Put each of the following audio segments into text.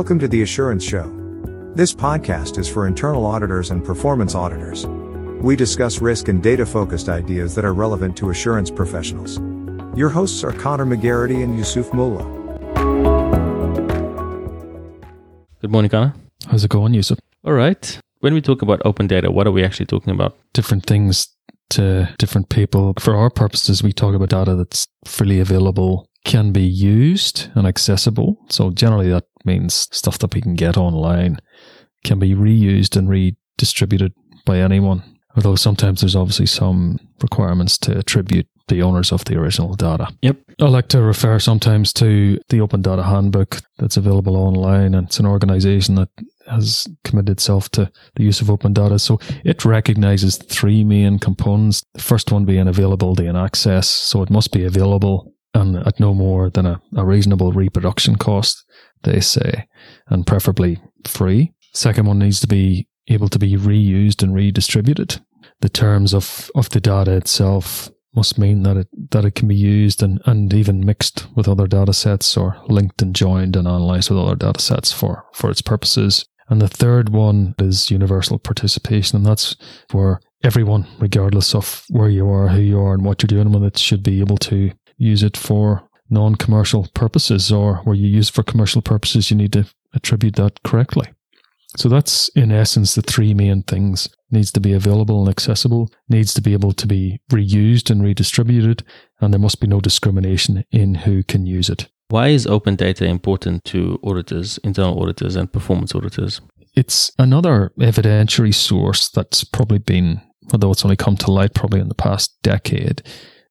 Welcome to the Assurance Show. This podcast is for internal auditors and performance auditors. We discuss risk and data focused ideas that are relevant to assurance professionals. Your hosts are Conor McGarrity and Yusuf Moolla. Good morning, Conor. How's it going, Yusuf? All right. When we talk about open data, what are we actually talking about? Different things to different people. For our purposes, we talk about data that's freely available, can be used and accessible. So generally that means stuff that we can get online can be reused and redistributed by anyone. Although sometimes there's obviously some requirements to attribute the owners of the original data. Yep. I like to refer sometimes to the Open Data Handbook that's available online, and it's an organization that has committed itself to the use of open data. So it recognizes three main components. The first one being availability and access. So it must be available and at no more than a, a reasonable reproduction cost, they say, and preferably free. Second one needs to be able to be reused and redistributed. The terms of, of the data itself must mean that it that it can be used and, and even mixed with other data sets or linked and joined and analyzed with other data sets for, for its purposes. And the third one is universal participation, and that's where everyone, regardless of where you are, who you are, and what you're doing with it, should be able to use it for non commercial purposes, or where you use it for commercial purposes, you need to attribute that correctly. So that's in essence the three main things. Needs to be available and accessible, needs to be able to be reused and redistributed, and there must be no discrimination in who can use it. Why is open data important to auditors, internal auditors, and performance auditors? It's another evidentiary source that's probably been, although it's only come to light probably in the past decade,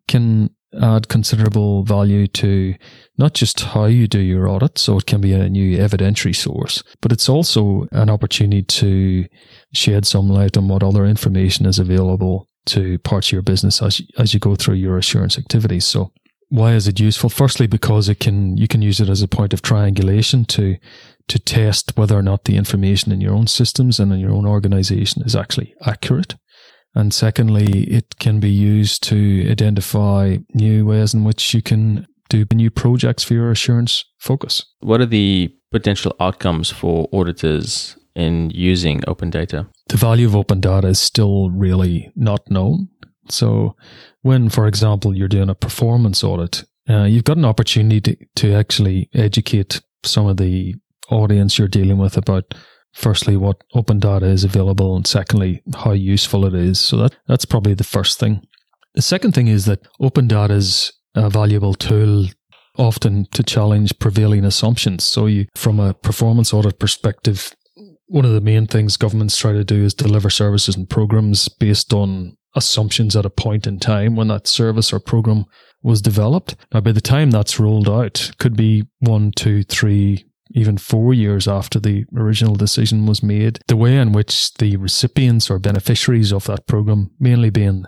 can add considerable value to not just how you do your audit, so it can be a new evidentiary source, but it's also an opportunity to shed some light on what other information is available to parts of your business as you, as you go through your assurance activities. So why is it useful? Firstly, because it can you can use it as a point of triangulation to to test whether or not the information in your own systems and in your own organization is actually accurate. And secondly, it can be used to identify new ways in which you can do new projects for your assurance focus. What are the potential outcomes for auditors in using open data? The value of open data is still really not known. So, when, for example, you're doing a performance audit, uh, you've got an opportunity to, to actually educate some of the audience you're dealing with about firstly what open data is available and secondly how useful it is. So that that's probably the first thing. The second thing is that open data is a valuable tool often to challenge prevailing assumptions. So you from a performance audit perspective one of the main things governments try to do is deliver services and programs based on assumptions at a point in time when that service or program was developed. Now, by the time that's rolled out, could be one, two, three, even four years after the original decision was made, the way in which the recipients or beneficiaries of that program, mainly being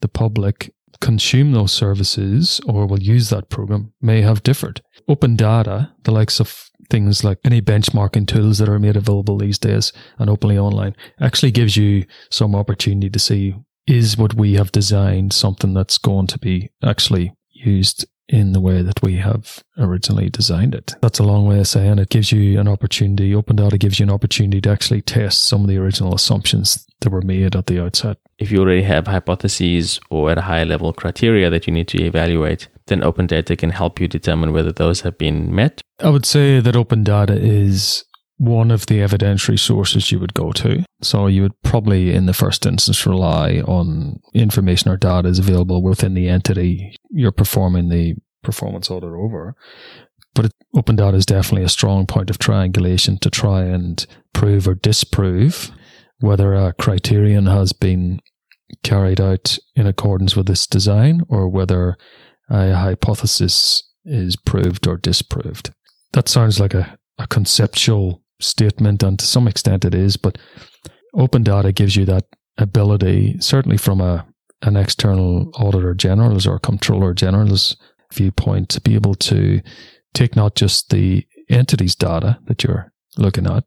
the public, consume those services or will use that program may have differed. Open data, the likes of things like any benchmarking tools that are made available these days and openly online, actually gives you some opportunity to see is what we have designed something that's going to be actually used in the way that we have originally designed it. That's a long way of saying it gives you an opportunity, open data gives you an opportunity to actually test some of the original assumptions that were made at the outset. If you already have hypotheses or at a higher level criteria that you need to evaluate, then open data can help you determine whether those have been met. I would say that open data is one of the evidentiary sources you would go to. So you would probably, in the first instance, rely on information or data is available within the entity you're performing the performance audit over. But open data is definitely a strong point of triangulation to try and prove or disprove whether a criterion has been carried out in accordance with this design or whether a hypothesis is proved or disproved. That sounds like a, a conceptual statement, and to some extent it is, but open data gives you that ability, certainly from a an external auditor general's or controller general's viewpoint, to be able to take not just the entity's data that you're looking at,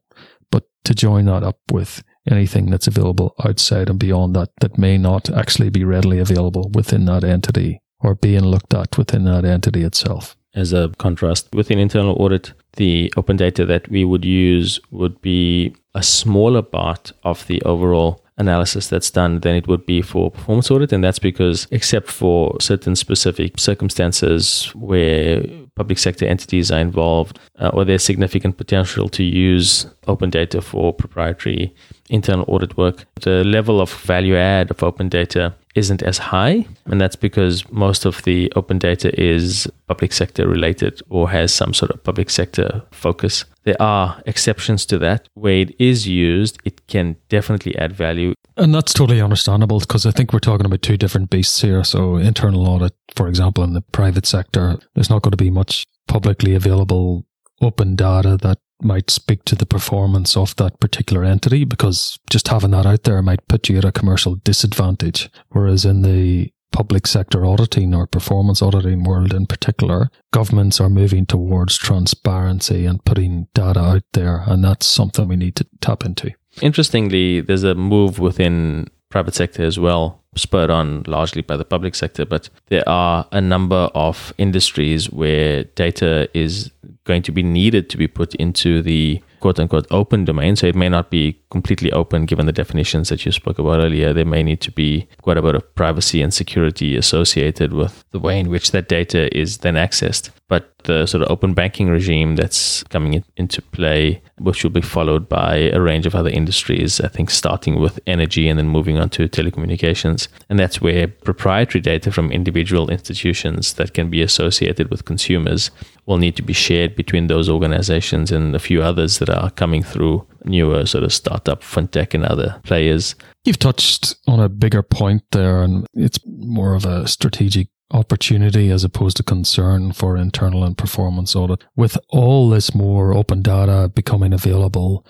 but to join that up with anything that's available outside and beyond that that may not actually be readily available within that entity or being looked at within that entity itself. As a contrast. Within internal audit, the open data that we would use would be a smaller part of the overall analysis that's done than it would be for performance audit. And that's because, except for certain specific circumstances where public sector entities are involved uh, or there's significant potential to use open data for proprietary internal audit work, the level of value add of open data isn't as high. And that's because most of the open data is public sector related or has some sort of public sector focus. There are exceptions to that. Where it is used, it can definitely add value. And that's totally understandable because I think we're talking about two different beasts here. So, internal audit, for example, in the private sector, there's not going to be much publicly available open data that might speak to the performance of that particular entity because just having that out there might put you at a commercial disadvantage. Whereas in the public sector auditing or performance auditing world in particular, governments are moving towards transparency and putting data out there. And that's something we need to tap into. Interestingly, there's a move within private sector as well, spurred on largely by the public sector, but there are a number of industries where data is going to be needed to be put into the quote unquote open domain. So it may not be completely open given the definitions that you spoke about earlier. There may need to be quite a bit of privacy and security associated with the way in which that data is then accessed. But the sort of open banking regime that's coming into play, which will be followed by a range of other industries, I think starting with energy and then moving on to telecommunications. And that's where proprietary data from individual institutions that can be associated with consumers will need to be shared between those organizations and a few others that are coming through newer sort of startup fintech and other players. You've touched on a bigger point there, and it's more of a strategic opportunity as opposed to concern for internal and performance audit. With all this more open data becoming available,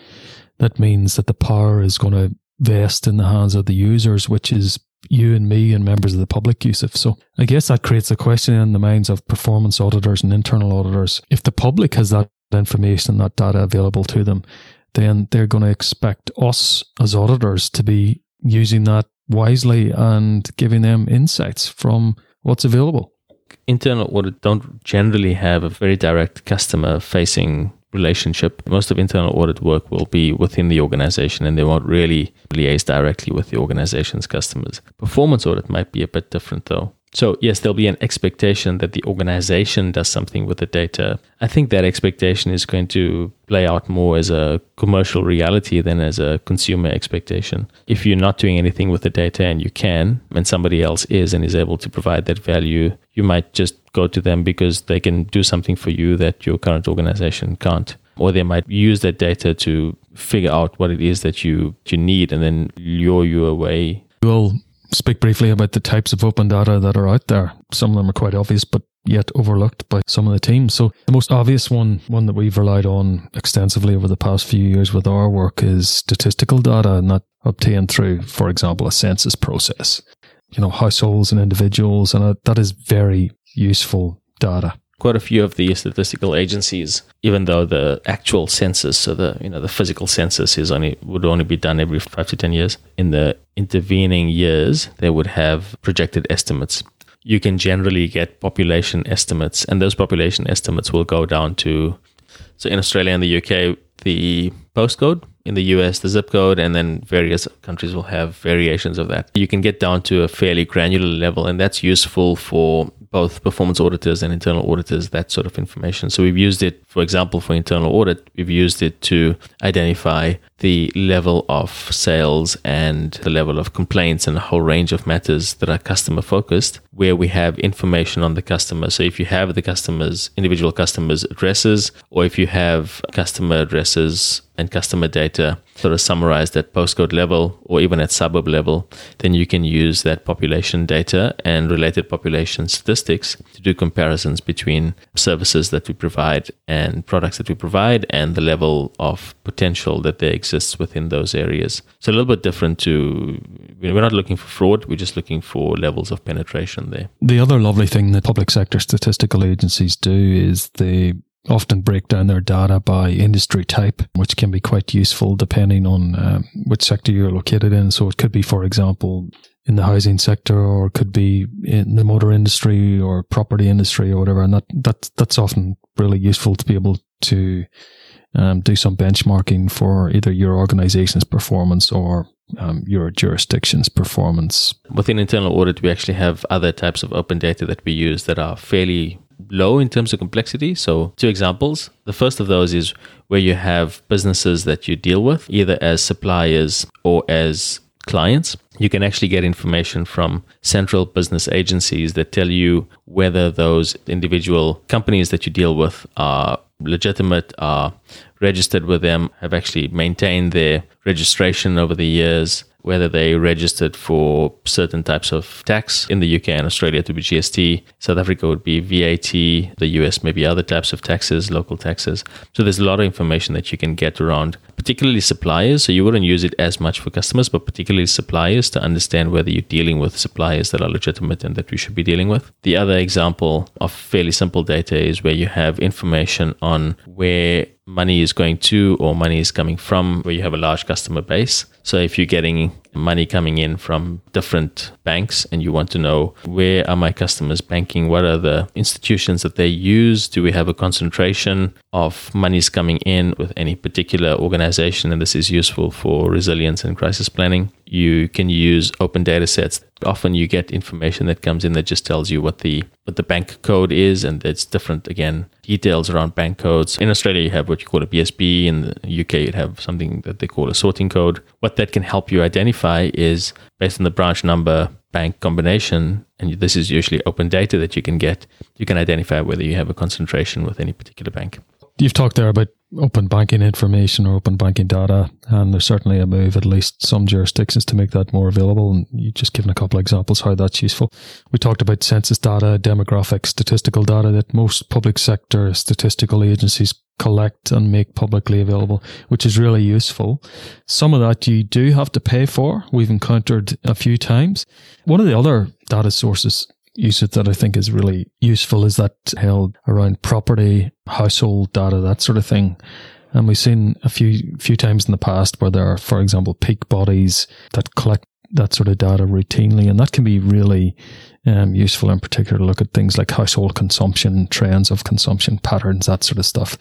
that means that the power is going to vest in the hands of the users, which is you and me and members of the public, Yusuf. So I guess that creates a question in the minds of performance auditors and internal auditors. If the public has that information, that data available to them, then they're going to expect us as auditors to be using that wisely and giving them insights from what's available. Internal audit don't generally have a very direct customer facing relationship. Most of internal audit work will be within the organization and they won't really liaise directly with the organization's customers. Performance audit might be a bit different though. So, yes, there'll be an expectation that the organization does something with the data. I think that expectation is going to play out more as a commercial reality than as a consumer expectation. If you're not doing anything with the data and you can, and somebody else is and is able to provide that value, you might just go to them because they can do something for you that your current organization can't. Or they might use that data to figure out what it is that you, you need and then lure you away. Well, speak briefly about the types of open data that are out there. Some of them are quite obvious, but yet overlooked by some of the teams. So the most obvious one, one that we've relied on extensively over the past few years with our work is statistical data and that obtained through, for example, a census process. You know, households and individuals, and uh, that is very useful data quite a few of the statistical agencies, even though the actual census, so the you know the physical census is only would only be done every five to ten years. In the intervening years, they would have projected estimates. You can generally get population estimates, and those population estimates will go down to. So in Australia and the UK, the postcode. In the US, the zip code, and then various countries will have variations of that. You can get down to a fairly granular level, and that's useful for both performance auditors and internal auditors that sort of information. So we've used it, for example, for internal audit, we've used it to identify the level of sales and the level of complaints and a whole range of matters that are customer focused where we have information on the customer. So if you have the customers, individual customers' addresses, or if you have customer addresses and customer data sort of summarized at postcode level or even at suburb level, then you can use that population data and related population statistics to do comparisons between services that we provide and products that we provide and the level of potential that there exists within those areas. So a little bit different to we're not looking for fraud, we're just looking for levels of penetration there. The other lovely thing that public sector statistical agencies do is they often break down their data by industry type, which can be quite useful depending on um, which sector you're located in. So it could be, for example, in the housing sector or it could be in the motor industry or property industry or whatever. And that, that that's often really useful to be able to um, do some benchmarking for either your organization's performance or um, your jurisdiction's performance. Within internal audit, we actually have other types of open data that we use that are fairly low in terms of complexity. So, two examples. The first of those is where you have businesses that you deal with, either as suppliers or as clients. You can actually get information from central business agencies that tell you whether those individual companies that you deal with are legitimate, are registered with them, have actually maintained their registration over the years, whether they registered for certain types of tax in the UK and Australia to be GST. South Africa would be VAT, the US maybe other types of taxes, local taxes. So there's a lot of information that you can get around, particularly suppliers. So you wouldn't use it as much for customers, but particularly suppliers to understand whether you're dealing with suppliers that are legitimate and that we should be dealing with. The other example of fairly simple data is where you have information on where money is going to or money is coming from where you have a large customer base. So if you're getting money coming in from different banks and you want to know where are my customers banking, what are the institutions that they use, do we have a concentration of monies coming in with any particular organization, and this is useful for resilience and crisis planning. You can use open data sets. Often you get information that comes in that just tells you what the what the bank code is, and it's different again details around bank codes. In Australia, you have what you call a BSB. In the UK, you have something that they call a sorting code. What that can help you identify is based on the branch number, bank combination, and this is usually open data that you can get. You can identify whether you have a concentration with any particular bank. You've talked there about open banking information or open banking data, and there's certainly a move, at least some jurisdictions, to make that more available. And you've just given a couple of examples how that's useful. We talked about census data, demographic, statistical data that most public sector statistical agencies collect and make publicly available, which is really useful. Some of that you do have to pay for. We've encountered a few times. One of the other data sources usage that I think is really useful is that held around property, household data, that sort of thing. And we've seen a few few times in the past where there are, for example, peak bodies that collect that sort of data routinely, and that can be really um, useful in particular to look at things like household consumption, trends of consumption patterns, that sort of stuff,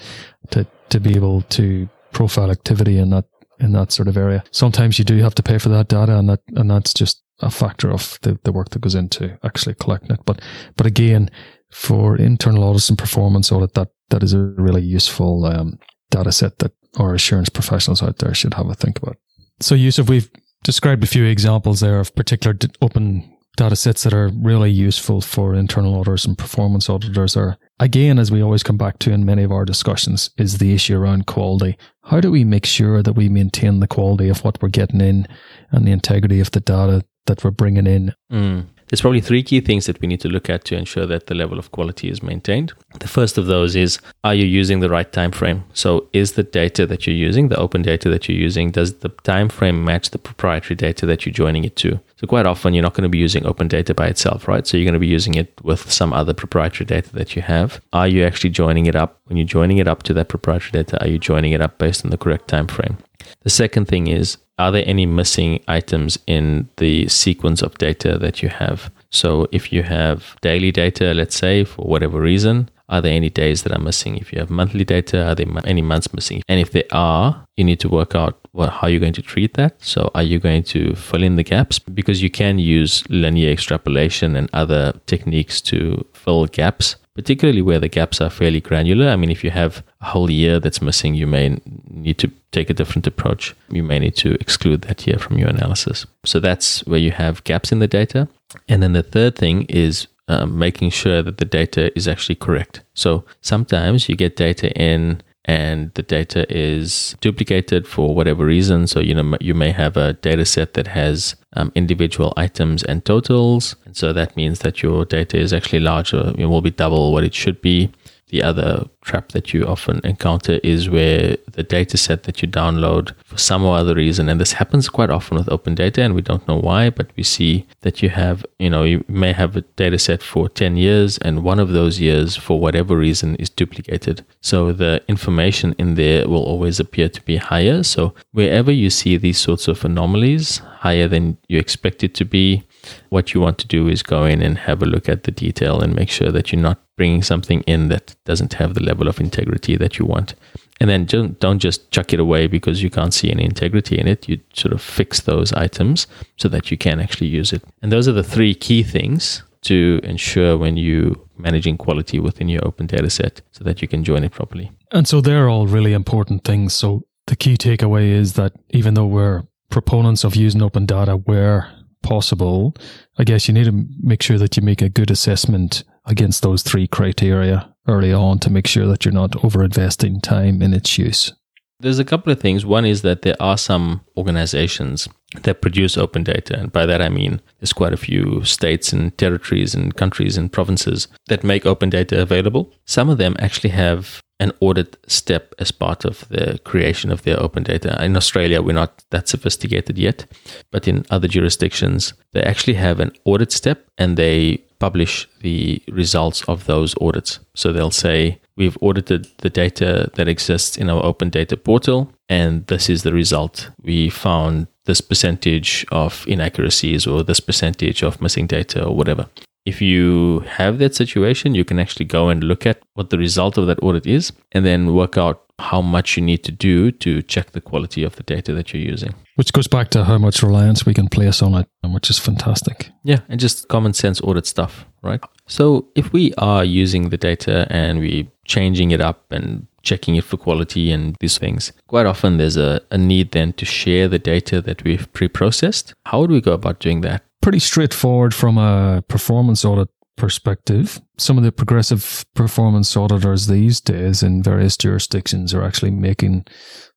to to be able to profile activity in that in that sort of area. Sometimes you do have to pay for that data, and that and that's just a factor of the, the work that goes into actually collecting it. But but again, for internal audits and performance audit, that that is a really useful um, data set that our assurance professionals out there should have a think about. So, Yusuf, we've described a few examples there of particular open data sets that are really useful for internal auditors and performance auditors are again as we always come back to in many of our discussions is the issue around quality how do we make sure that we maintain the quality of what we're getting in and the integrity of the data that we're bringing in. Mm. There's probably three key things that we need to look at to ensure that the level of quality is maintained. The first of those is are you using the right time frame? So is the data that you're using, the open data that you're using, does the time frame match the proprietary data that you're joining it to? So quite often you're not going to be using open data by itself, right? So you're going to be using it with some other proprietary data that you have. Are you actually joining it up? When you're joining it up to that proprietary data, are you joining it up based on the correct time frame? The second thing is are there any missing items in the sequence of data that you have? So if you have daily data, let's say, for whatever reason, are there any days that are missing? If you have monthly data, are there any months missing? And if there are, you need to work out what, how you're going to treat that. So are you going to fill in the gaps? Because you can use linear extrapolation and other techniques to fill gaps particularly where the gaps are fairly granular. I mean, if you have a whole year that's missing, you may need to take a different approach. You may need to exclude that year from your analysis. So that's where you have gaps in the data. And then the third thing is um, making sure that the data is actually correct. So sometimes you get data in and the data is duplicated for whatever reason. So you know you may have a data set that has um, individual items and totals, and so that means that your data is actually larger. It will be double what it should be. The other trap that you often encounter is where the data set that you download for some or other reason, and this happens quite often with open data, and we don't know why, but we see that you have, you know, you may have a data set for 10 years, and one of those years, for whatever reason, is duplicated. So the information in there will always appear to be higher. So wherever you see these sorts of anomalies, higher than you expect it to be, What you want to do is go in and have a look at the detail and make sure that you're not bringing something in that doesn't have the level of integrity that you want. And then don't, don't just chuck it away because you can't see any integrity in it. You sort of fix those items so that you can actually use it. And those are the three key things to ensure when you're managing quality within your open data set so that you can join it properly. And so they're all really important things. So the key takeaway is that even though we're proponents of using open data where possible, I guess you need to make sure that you make a good assessment against those three criteria early on to make sure that you're not over investing time in its use. There's a couple of things. One is that there are some organizations that produce open data. And by that I mean there's quite a few states and territories and countries and provinces that make open data available. Some of them actually have an audit step as part of the creation of their open data. In Australia, we're not that sophisticated yet, but in other jurisdictions, they actually have an audit step and they publish the results of those audits. So they'll say, We've audited the data that exists in our open data portal, and this is the result. We found this percentage of inaccuracies or this percentage of missing data or whatever. If you have that situation, you can actually go and look at what the result of that audit is and then work out how much you need to do to check the quality of the data that you're using. Which goes back to how much reliance we can place on it, which is fantastic. Yeah, and just common sense audit stuff, right? So if we are using the data and we're changing it up and checking it for quality and these things, quite often there's a, a need then to share the data that we've pre-processed. How would we go about doing that? Pretty straightforward from a performance audit perspective, some of the progressive performance auditors these days in various jurisdictions are actually making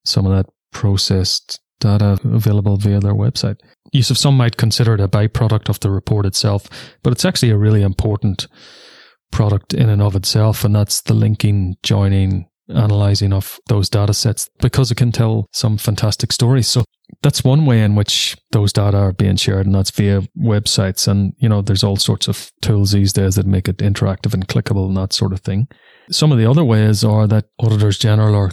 some of that processed data available via their website. Yusuf, some might consider it a byproduct of the report itself, but it's actually a really important product in and of itself, and that's the linking, joining, analyzing of those data sets because it can tell some fantastic stories. So that's one way in which those data are being shared, and that's via websites. And, you know, there's all sorts of tools these days that make it interactive and clickable and that sort of thing. Some of the other ways are that auditors general or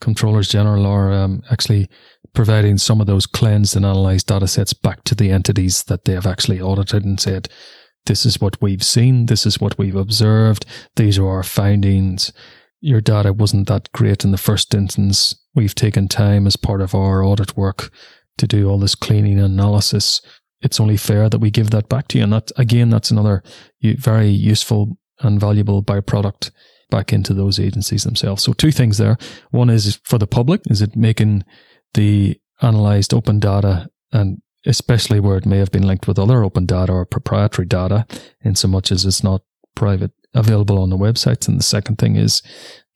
controllers general are um, actually providing some of those cleansed and analyzed data sets back to the entities that they have actually audited and said, this is what we've seen, this is what we've observed, these are our findings your data wasn't that great in the first instance. We've taken time as part of our audit work to do all this cleaning and analysis. It's only fair that we give that back to you. And that, again, that's another very useful and valuable byproduct back into those agencies themselves. So two things there. One is for the public, is it making the analyzed open data and especially where it may have been linked with other open data or proprietary data in so much as it's not private available on the websites. And the second thing is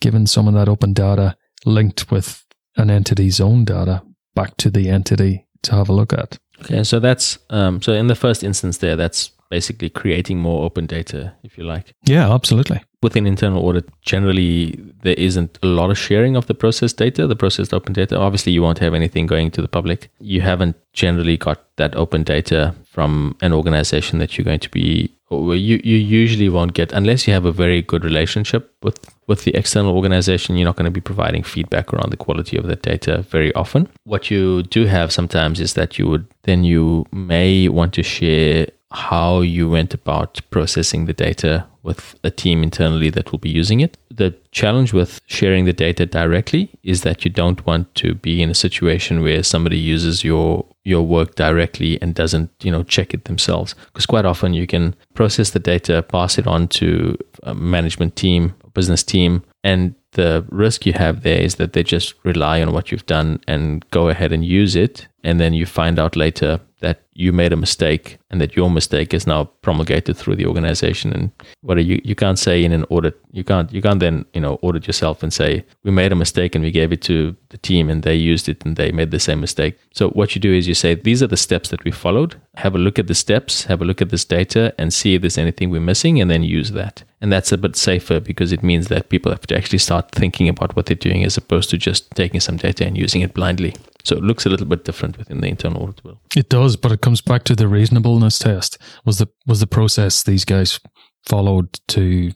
given some of that open data linked with an entity's own data back to the entity to have a look at. Okay, so that's um, so in the first instance there, that's basically creating more open data, if you like. Yeah, absolutely. Within internal audit, generally there isn't a lot of sharing of the processed data, the processed open data. Obviously, you won't have anything going to the public. You haven't generally got that open data from an organization that you're going to be you, you usually won't get unless you have a very good relationship with with the external organization you're not going to be providing feedback around the quality of that data very often what you do have sometimes is that you would then you may want to share how you went about processing the data with a team internally that will be using it. The challenge with sharing the data directly is that you don't want to be in a situation where somebody uses your your work directly and doesn't, you know, check it themselves. Because quite often you can process the data, pass it on to a management team, business team, and the risk you have there is that they just rely on what you've done and go ahead and use it. And then you find out later that you made a mistake and that your mistake is now promulgated through the organization. And what you you can't say in an audit you can't you can't then you know audit yourself and say we made a mistake and we gave it to the team and they used it and they made the same mistake. So what you do is you say these are the steps that we followed. Have a look at the steps have a look at this data and see if there's anything we're missing and then use that. And that's a bit safer because it means that people have to actually start thinking about what they're doing as opposed to just taking some data and using it blindly so it looks a little bit different within the internal audit world. It does, but it comes back to the reasonableness test. Was the was the process these guys followed to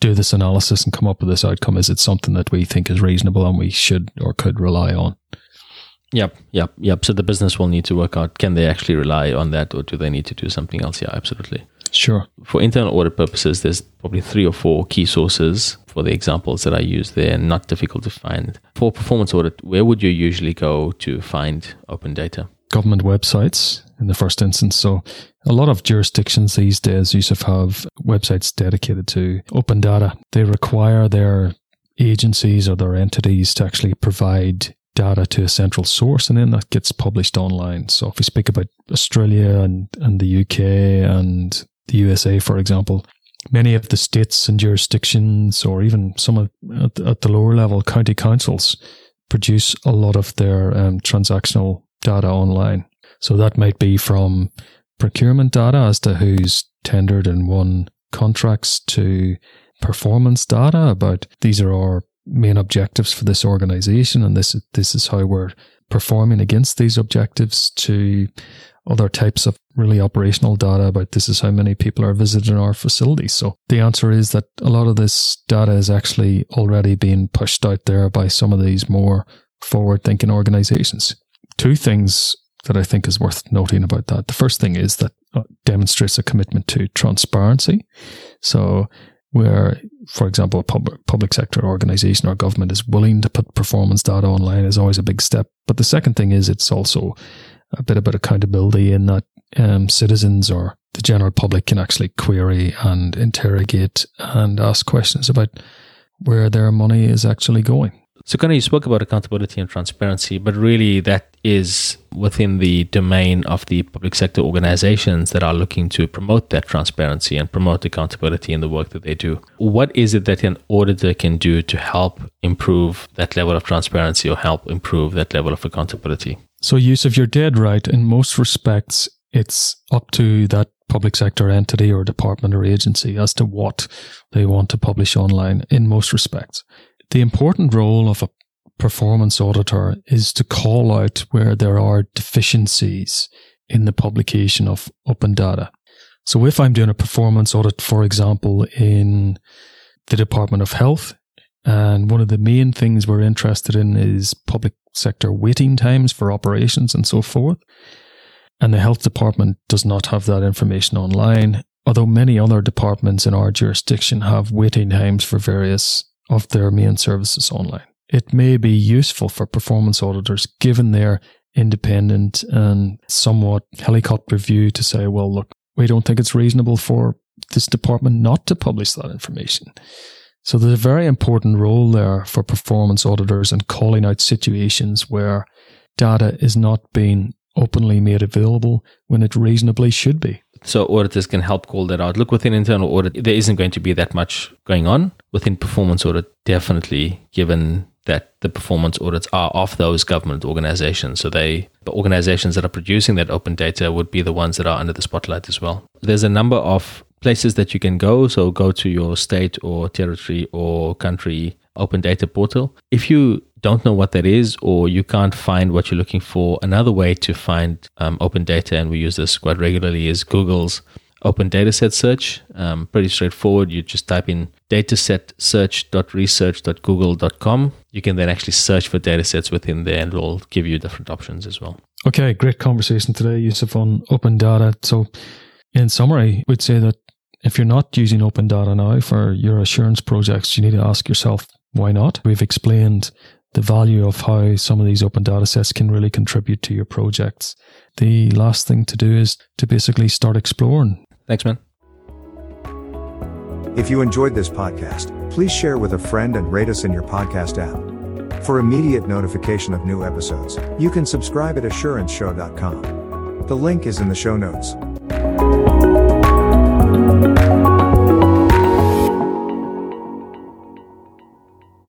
do this analysis and come up with this outcome? Is it something that we think is reasonable and we should or could rely on? Yep, yep, yep. So the business will need to work out can they actually rely on that or do they need to do something else? Yeah, absolutely. Sure. For internal audit purposes, there's probably three or four key sources for the examples that I use there, not difficult to find. For performance audit, where would you usually go to find open data? Government websites in the first instance. So a lot of jurisdictions these days, Yusuf, have websites dedicated to open data. They require their agencies or their entities to actually provide data to a central source and then that gets published online. So if we speak about Australia and, and the UK and the USA, for example, many of the states and jurisdictions or even some of at, at the lower level county councils produce a lot of their um, transactional data online. So that might be from procurement data as to who's tendered and won contracts to performance data about these are our main objectives for this organization and this this is how we're performing against these objectives to other types of really operational data about this is how many people are visiting our facilities. So the answer is that a lot of this data is actually already being pushed out there by some of these more forward thinking organizations. Two things that I think is worth noting about that. The first thing is that demonstrates a commitment to transparency. So where, for example, a public, public sector organization or government is willing to put performance data online is always a big step. But the second thing is it's also a bit about accountability in that um, citizens or the general public can actually query and interrogate and ask questions about where their money is actually going. So, Conor, you spoke about accountability and transparency, but really that is within the domain of the public sector organizations that are looking to promote that transparency and promote accountability in the work that they do. What is it that an auditor can do to help improve that level of transparency or help improve that level of accountability? So, Yusuf, you're dead right. In most respects, it's up to that public sector entity or department or agency as to what they want to publish online in most respects. The important role of a performance auditor is to call out where there are deficiencies in the publication of open data. So if I'm doing a performance audit, for example, in the Department of Health, and one of the main things we're interested in is public sector waiting times for operations and so forth. And the health department does not have that information online, although many other departments in our jurisdiction have waiting times for various of their main services online. It may be useful for performance auditors given their independent and somewhat helicopter view to say, well, look, we don't think it's reasonable for this department not to publish that information. So there's a very important role there for performance auditors in calling out situations where data is not being openly made available when it reasonably should be. So auditors can help call that out. Look, within internal audit, there isn't going to be that much going on. Within performance audit, definitely, given that the performance audits are of those government organizations. So they, the organizations that are producing that open data would be the ones that are under the spotlight as well. There's a number of places that you can go. So go to your state or territory or country open data portal. If you don't know what that is or you can't find what you're looking for, another way to find um, open data, and we use this quite regularly, is Google's open dataset search. Um, pretty straightforward. You just type in dataset search.research.google.com. You can then actually search for datasets within there and it will give you different options as well. Okay, great conversation today, Yusuf, on open data. So, in summary, we'd say that if you're not using open data now for your assurance projects, you need to ask yourself, why not? We've explained the value of how some of these open data sets can really contribute to your projects. The last thing to do is to basically start exploring. Thanks, man. If you enjoyed this podcast, please share with a friend and rate us in your podcast app. For immediate notification of new episodes, you can subscribe at assuranceshow.com. The link is in the show notes.